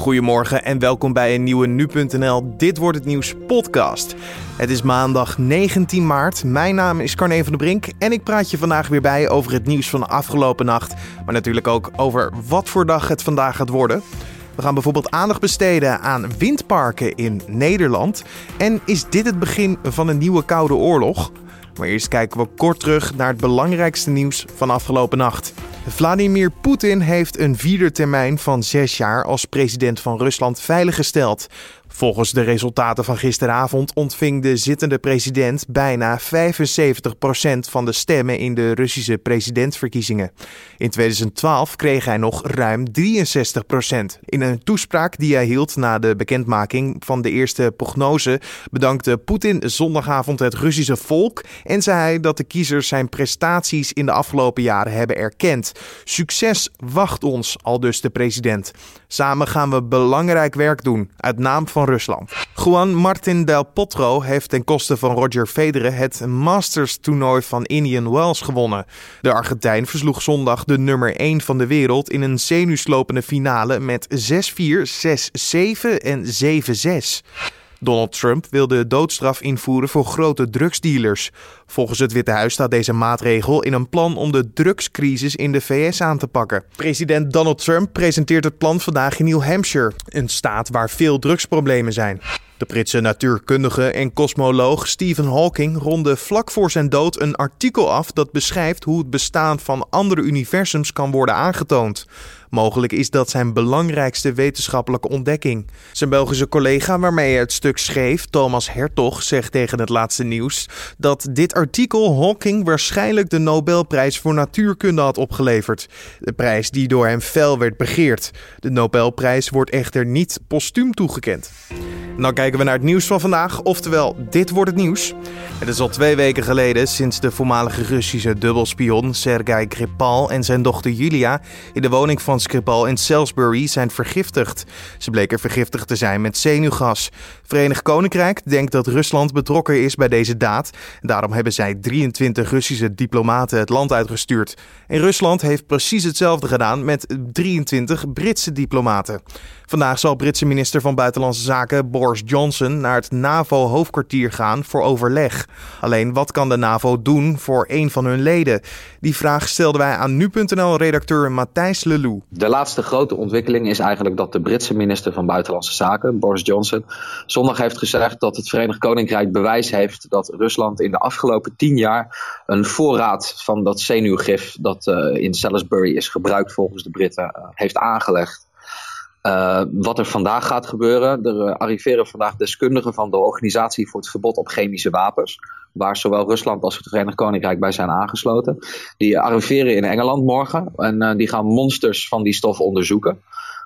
Goedemorgen en welkom bij een nieuwe Nu.nl Dit Wordt Het Nieuws podcast. Het is maandag 19 maart. Mijn naam is Carne van der Brink en ik praat je vandaag weer bij over het nieuws van de afgelopen nacht. Maar natuurlijk ook over wat voor dag het vandaag gaat worden. We gaan bijvoorbeeld aandacht besteden aan windparken in Nederland. En is dit het begin van een nieuwe koude oorlog? Maar eerst kijken we kort terug naar het belangrijkste nieuws van afgelopen nacht. Vladimir Poetin heeft een vierde termijn van zes jaar als president van Rusland veiliggesteld. Volgens de resultaten van gisteravond ontving de zittende president bijna 75% van de stemmen in de Russische presidentsverkiezingen. In 2012 kreeg hij nog ruim 63%. In een toespraak die hij hield na de bekendmaking van de eerste prognose bedankte Poetin zondagavond het Russische volk en zei hij dat de kiezers zijn prestaties in de afgelopen jaren hebben erkend. Succes wacht ons, al dus de president. Samen gaan we belangrijk werk doen, uit naam van Rusland. Juan Martin Del Potro heeft ten koste van Roger Federer het Masters-toernooi van Indian Wells gewonnen. De Argentijn versloeg zondag de nummer 1 van de wereld in een zenuwslopende finale met 6-4, 6-7 en 7-6. Donald Trump wil de doodstraf invoeren voor grote drugsdealers. Volgens het Witte Huis staat deze maatregel in een plan om de drugscrisis in de VS aan te pakken. President Donald Trump presenteert het plan vandaag in New Hampshire, een staat waar veel drugsproblemen zijn. De Britse natuurkundige en kosmoloog Stephen Hawking ronde vlak voor zijn dood een artikel af dat beschrijft hoe het bestaan van andere universums kan worden aangetoond. Mogelijk is dat zijn belangrijkste wetenschappelijke ontdekking. Zijn Belgische collega waarmee hij het stuk schreef, Thomas Hertog, zegt tegen het laatste nieuws dat dit artikel Hawking waarschijnlijk de Nobelprijs voor natuurkunde had opgeleverd. De prijs die door hem fel werd begeerd. De Nobelprijs wordt echter niet postuum toegekend. Dan kijken we naar het nieuws van vandaag, oftewel dit wordt het nieuws. Het is al twee weken geleden sinds de voormalige Russische dubbelspion Sergei Gripal en zijn dochter Julia in de woning van Skripal in Salisbury zijn vergiftigd. Ze bleken vergiftigd te zijn met zenuwgas. Verenigd Koninkrijk denkt dat Rusland betrokken is bij deze daad. Daarom hebben zij 23 Russische diplomaten het land uitgestuurd. En Rusland heeft precies hetzelfde gedaan met 23 Britse diplomaten. Vandaag zal Britse minister van Buitenlandse Zaken Boris Johnson naar het NAVO-hoofdkwartier gaan voor overleg. Alleen wat kan de NAVO doen voor een van hun leden? Die vraag stelden wij aan nu.nl-redacteur Matthijs Lelou. De laatste grote ontwikkeling is eigenlijk dat de Britse minister van Buitenlandse Zaken, Boris Johnson, zondag heeft gezegd dat het Verenigd Koninkrijk bewijs heeft dat Rusland in de afgelopen tien jaar een voorraad van dat zenuwgif dat uh, in Salisbury is gebruikt volgens de Britten uh, heeft aangelegd. Uh, wat er vandaag gaat gebeuren. Er arriveren vandaag deskundigen van de Organisatie voor het Verbod op Chemische Wapens. Waar zowel Rusland als het Verenigd Koninkrijk bij zijn aangesloten. Die arriveren in Engeland morgen. En uh, die gaan monsters van die stof onderzoeken.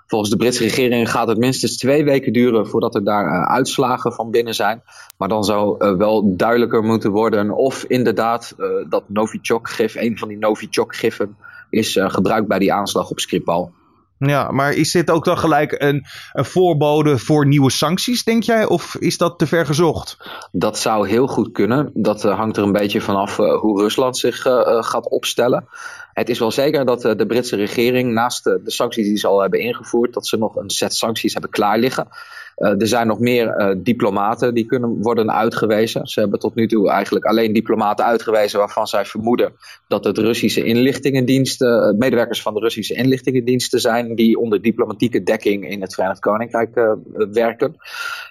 Volgens de Britse regering gaat het minstens twee weken duren voordat er daar uitslagen van binnen zijn. Maar dan zou wel duidelijker moeten worden of inderdaad dat Novichok-gif, een van die Novichok-giffen, is gebruikt bij die aanslag op Skripal. Ja, maar is dit ook dan gelijk een, een voorbode voor nieuwe sancties, denk jij? Of is dat te ver gezocht? Dat zou heel goed kunnen. Dat uh, hangt er een beetje vanaf uh, hoe Rusland zich uh, gaat opstellen. Het is wel zeker dat de Britse regering, naast de, sancties die ze al hebben ingevoerd, dat ze nog een set sancties hebben klaar liggen. Uh, er zijn nog meer uh, diplomaten die kunnen worden uitgewezen. Ze hebben tot nu toe eigenlijk alleen diplomaten uitgewezen waarvan zij vermoeden dat het Russische inlichtingendiensten, uh, medewerkers van de Russische inlichtingendiensten zijn die onder diplomatieke dekking in het Verenigd Koninkrijk werken.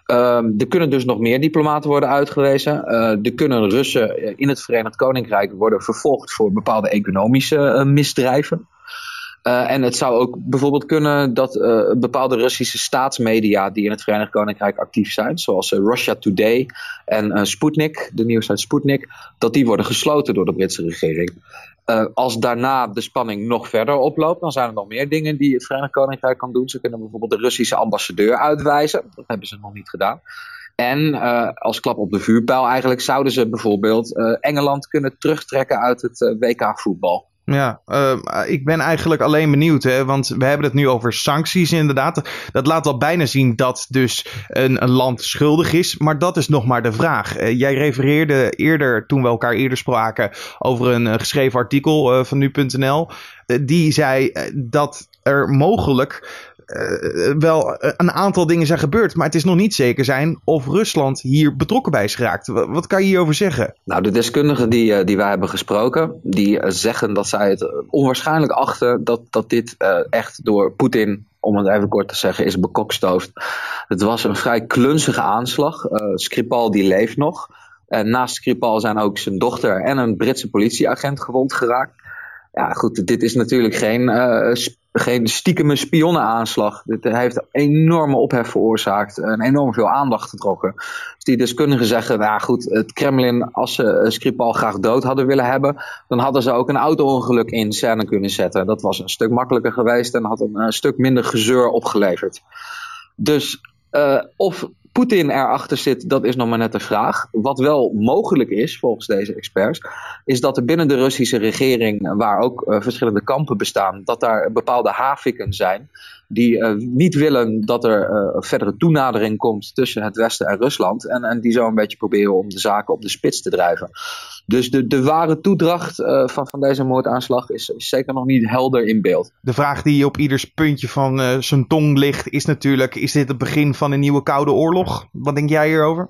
Ehm, er kunnen dus nog meer diplomaten worden uitgewezen. er kunnen Russen in het Verenigd Koninkrijk worden vervolgd voor bepaalde economische misdrijven. Uh, en het zou ook bijvoorbeeld kunnen dat uh, bepaalde Russische staatsmedia die in het Verenigd Koninkrijk actief zijn, zoals uh, Russia Today en Sputnik, de nieuwsite Sputnik, dat die worden gesloten door de Britse regering. als daarna de spanning nog verder oploopt, dan zijn er nog meer dingen die het Verenigd Koninkrijk kan doen. Ze kunnen bijvoorbeeld de Russische ambassadeur uitwijzen. Dat hebben ze nog niet gedaan. En als klap op de vuurpijl eigenlijk zouden ze bijvoorbeeld Engeland kunnen terugtrekken uit het WK voetbal. Ja, uh, ik ben eigenlijk alleen benieuwd, hè, want we hebben het nu over sancties inderdaad. Dat laat al bijna zien dat dus een, een land schuldig is, maar dat is nog maar de vraag. Uh, jij refereerde eerder, toen we elkaar eerder spraken, over een geschreven artikel van nu.nl. die zei dat er mogelijk uh, wel een aantal dingen zijn gebeurd. Maar het is nog niet zeker zijn of Rusland hier betrokken bij is geraakt. Wat kan je hierover zeggen? Nou, de deskundigen die, die wij hebben gesproken, die zeggen dat zij het onwaarschijnlijk achten dat, dat dit echt door Poetin om het even kort te zeggen, is bekokstoofd. Het was een vrij klunzige aanslag. Skripal die leeft nog. En naast Skripal zijn ook zijn dochter en een Britse politieagent gewond geraakt. Ja, goed, dit is natuurlijk geen, uh, geen stiekeme spionnenaanslag. Dit heeft enorme ophef veroorzaakt en enorm veel aandacht getrokken. Dus die deskundigen zeggen, nou goed, het Kremlin, als ze uh, Skripal graag dood hadden willen hebben, dan hadden ze ook een auto-ongeluk in scène kunnen zetten. Dat was een stuk makkelijker geweest en had een, stuk minder gezeur opgeleverd. Dus of Poetin erachter zit, dat is nog maar net de vraag. Wat wel mogelijk is, volgens deze experts, is dat er binnen de Russische regering, waar ook uh, verschillende kampen bestaan, dat daar bepaalde haviken zijn die uh, niet willen dat er uh, verdere toenadering komt tussen het Westen en Rusland. En, en die zo een beetje proberen om de zaken op de spits te drijven. Dus de, de ware toedracht uh, van, van deze moordaanslag is, is, zeker nog niet helder in beeld. De vraag die op ieders puntje van zijn tong ligt is natuurlijk, is dit het begin van een nieuwe Koude Oorlog? Wat denk jij hierover?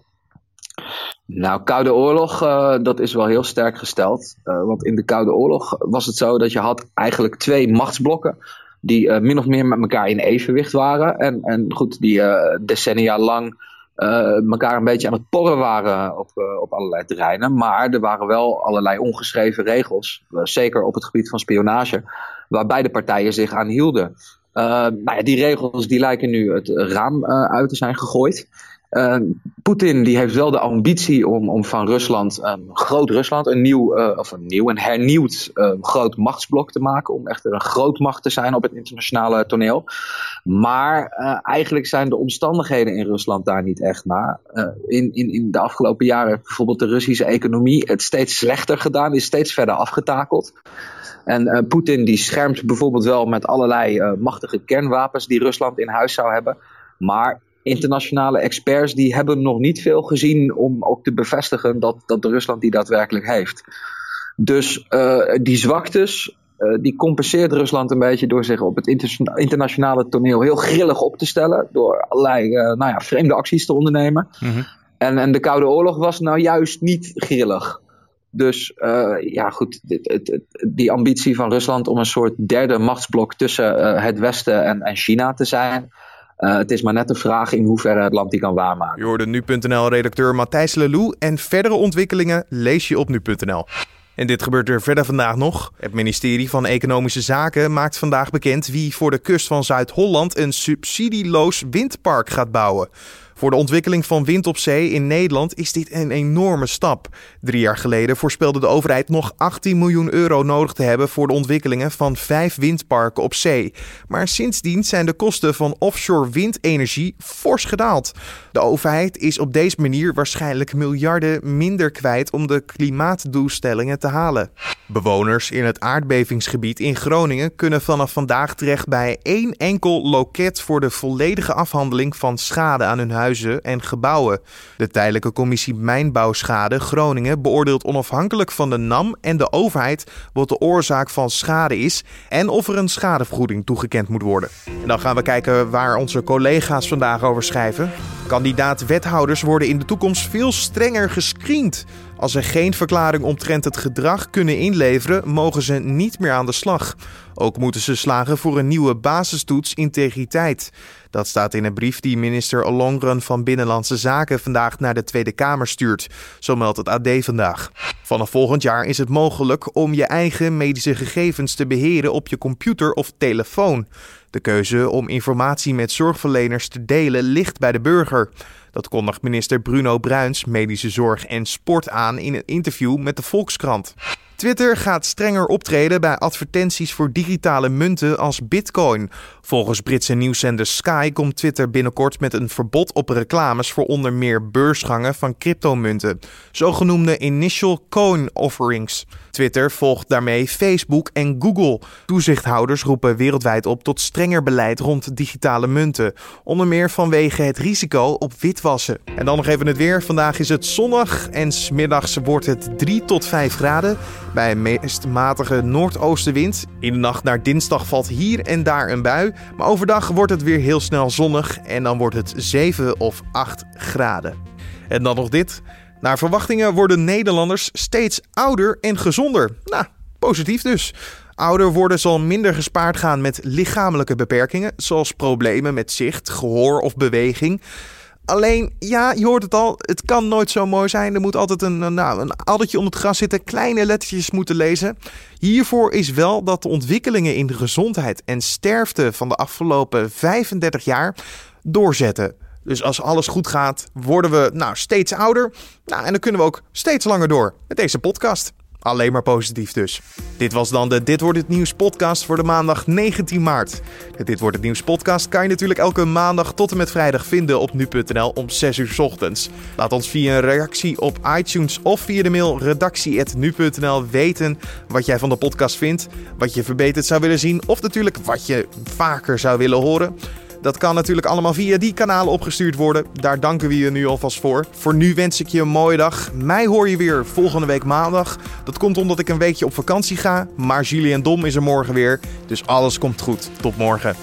Nou, Koude Oorlog, uh, dat is wel heel sterk gesteld. Want in de Koude Oorlog was het zo dat je had eigenlijk twee machtsblokken die min of meer met elkaar in evenwicht waren. En, en goed, die decennia lang elkaar een beetje aan het porren waren op, op allerlei terreinen. Maar er waren wel allerlei ongeschreven regels, zeker op het gebied van spionage, waar beide partijen zich aan hielden. nou ja, die regels die lijken nu het raam uit te zijn gegooid. Uh, Poetin die heeft wel de ambitie om, om van Rusland, um, groot Rusland, een nieuw, uh, of een nieuw, een hernieuwd uh, groot machtsblok te maken. Om echt een grootmacht te zijn op het internationale toneel. Maar uh, eigenlijk zijn de omstandigheden in Rusland daar niet echt naar. in, in, in de afgelopen jaren heeft bijvoorbeeld de Russische economie het steeds slechter gedaan, is steeds verder afgetakeld. En Poetin die schermt bijvoorbeeld wel met allerlei machtige kernwapens die Rusland in huis zou hebben. Maar internationale experts die hebben nog niet veel gezien om ook te bevestigen dat, dat Rusland die daadwerkelijk heeft. Dus uh, die zwaktes, uh, die compenseert Rusland een beetje door zich op het internationale toneel heel grillig op te stellen. Door allerlei uh, nou ja, vreemde acties te ondernemen. Mm -hmm. en, en de Koude Oorlog was nou juist niet grillig. Dus ja, goed, dit, het, het, die ambitie van Rusland om een soort derde machtsblok tussen het Westen en, en China te zijn, uh, het is maar net de vraag in hoeverre het land die kan waarmaken. Je hoorde nu.nl-redacteur Matthijs Lelou en verdere ontwikkelingen lees je op nu.nl. En dit gebeurt er verder vandaag nog. Het ministerie van Economische Zaken maakt vandaag bekend wie voor de kust van Zuid-Holland een subsidieloos windpark gaat bouwen. Voor de ontwikkeling van wind op zee in Nederland is dit een enorme stap. Drie jaar geleden voorspelde de overheid nog 18 miljoen euro nodig te hebben voor de ontwikkelingen van vijf windparken op zee. Maar sindsdien zijn de kosten van offshore windenergie fors gedaald. De overheid is op deze manier waarschijnlijk miljarden minder kwijt om de klimaatdoelstellingen te halen. Bewoners in het aardbevingsgebied in Groningen kunnen vanaf vandaag terecht bij één enkel loket voor de volledige afhandeling van schade aan hun huis en gebouwen. De tijdelijke commissie Mijnbouwschade Groningen beoordeelt onafhankelijk van de NAM en de overheid wat de oorzaak van schade is en of er een schadevergoeding toegekend moet worden. En dan gaan we kijken waar onze collega's vandaag over schrijven. Kandidaat-wethouders worden in de toekomst veel strenger gescreend. Als ze geen verklaring omtrent het gedrag kunnen inleveren, mogen ze niet meer aan de slag. Ook moeten ze slagen voor een nieuwe basistoets integriteit. Dat staat in een brief die minister Ollongren van Binnenlandse Zaken vandaag naar de Tweede Kamer stuurt. Zo meldt het AD vandaag. Vanaf volgend jaar is het mogelijk om je eigen medische gegevens te beheren op je computer of telefoon. De keuze om informatie met zorgverleners te delen ligt bij de burger. Dat kondigt minister Bruno Bruins, medische zorg en sport aan in een interview met de Volkskrant. Twitter gaat strenger optreden bij advertenties voor digitale munten als Bitcoin. Volgens Britse nieuwszender Sky komt Twitter binnenkort met een verbod op reclames voor onder meer beursgangen van cryptomunten, zogenoemde initial coin offerings. Twitter volgt daarmee Facebook en Google. Toezichthouders roepen wereldwijd op tot strenger beleid rond digitale munten, onder meer vanwege het risico op witwassen. En dan nog even het weer. Vandaag is het zonnig en smiddags wordt het 3 tot 5 graden. Bij een meest matige noordoostenwind. In de nacht naar dinsdag valt hier en daar een bui, maar overdag wordt het weer heel snel zonnig en dan wordt het 7 of 8 graden. En dan nog dit. Naar verwachtingen worden Nederlanders steeds ouder en gezonder. Nou, positief dus. Ouder worden zal minder gespaard gaan met lichamelijke beperkingen, zoals problemen met zicht, gehoor of beweging. Alleen, ja, je hoort het al, het kan nooit zo mooi zijn. Er moet altijd een, nou, een addertje onder het gras zitten, kleine lettertjes moeten lezen. Hiervoor is wel dat de ontwikkelingen in de gezondheid en sterfte van de afgelopen 35 jaar doorzetten. Dus als alles goed gaat, worden we nou, steeds ouder. Nou, en dan kunnen we ook steeds langer door met deze podcast. Alleen maar positief dus. Dit was dan de Dit wordt het nieuws podcast voor de maandag 19 maart. De Dit wordt het nieuws podcast kan je natuurlijk elke maandag tot en met vrijdag vinden op nu.nl om 6 uur ochtends. Laat ons via een reactie op iTunes of via de mail redactie@nu.nl weten wat jij van de podcast vindt, wat je verbeterd zou willen zien of natuurlijk wat je vaker zou willen horen. Dat kan natuurlijk allemaal via die kanalen opgestuurd worden. Daar danken we je nu alvast voor. Voor nu wens ik je een mooie dag. Mij hoor je weer volgende week maandag. Dat komt omdat ik een weekje op vakantie ga. Maar Julie en Dom is er morgen weer. Dus alles komt goed. Tot morgen.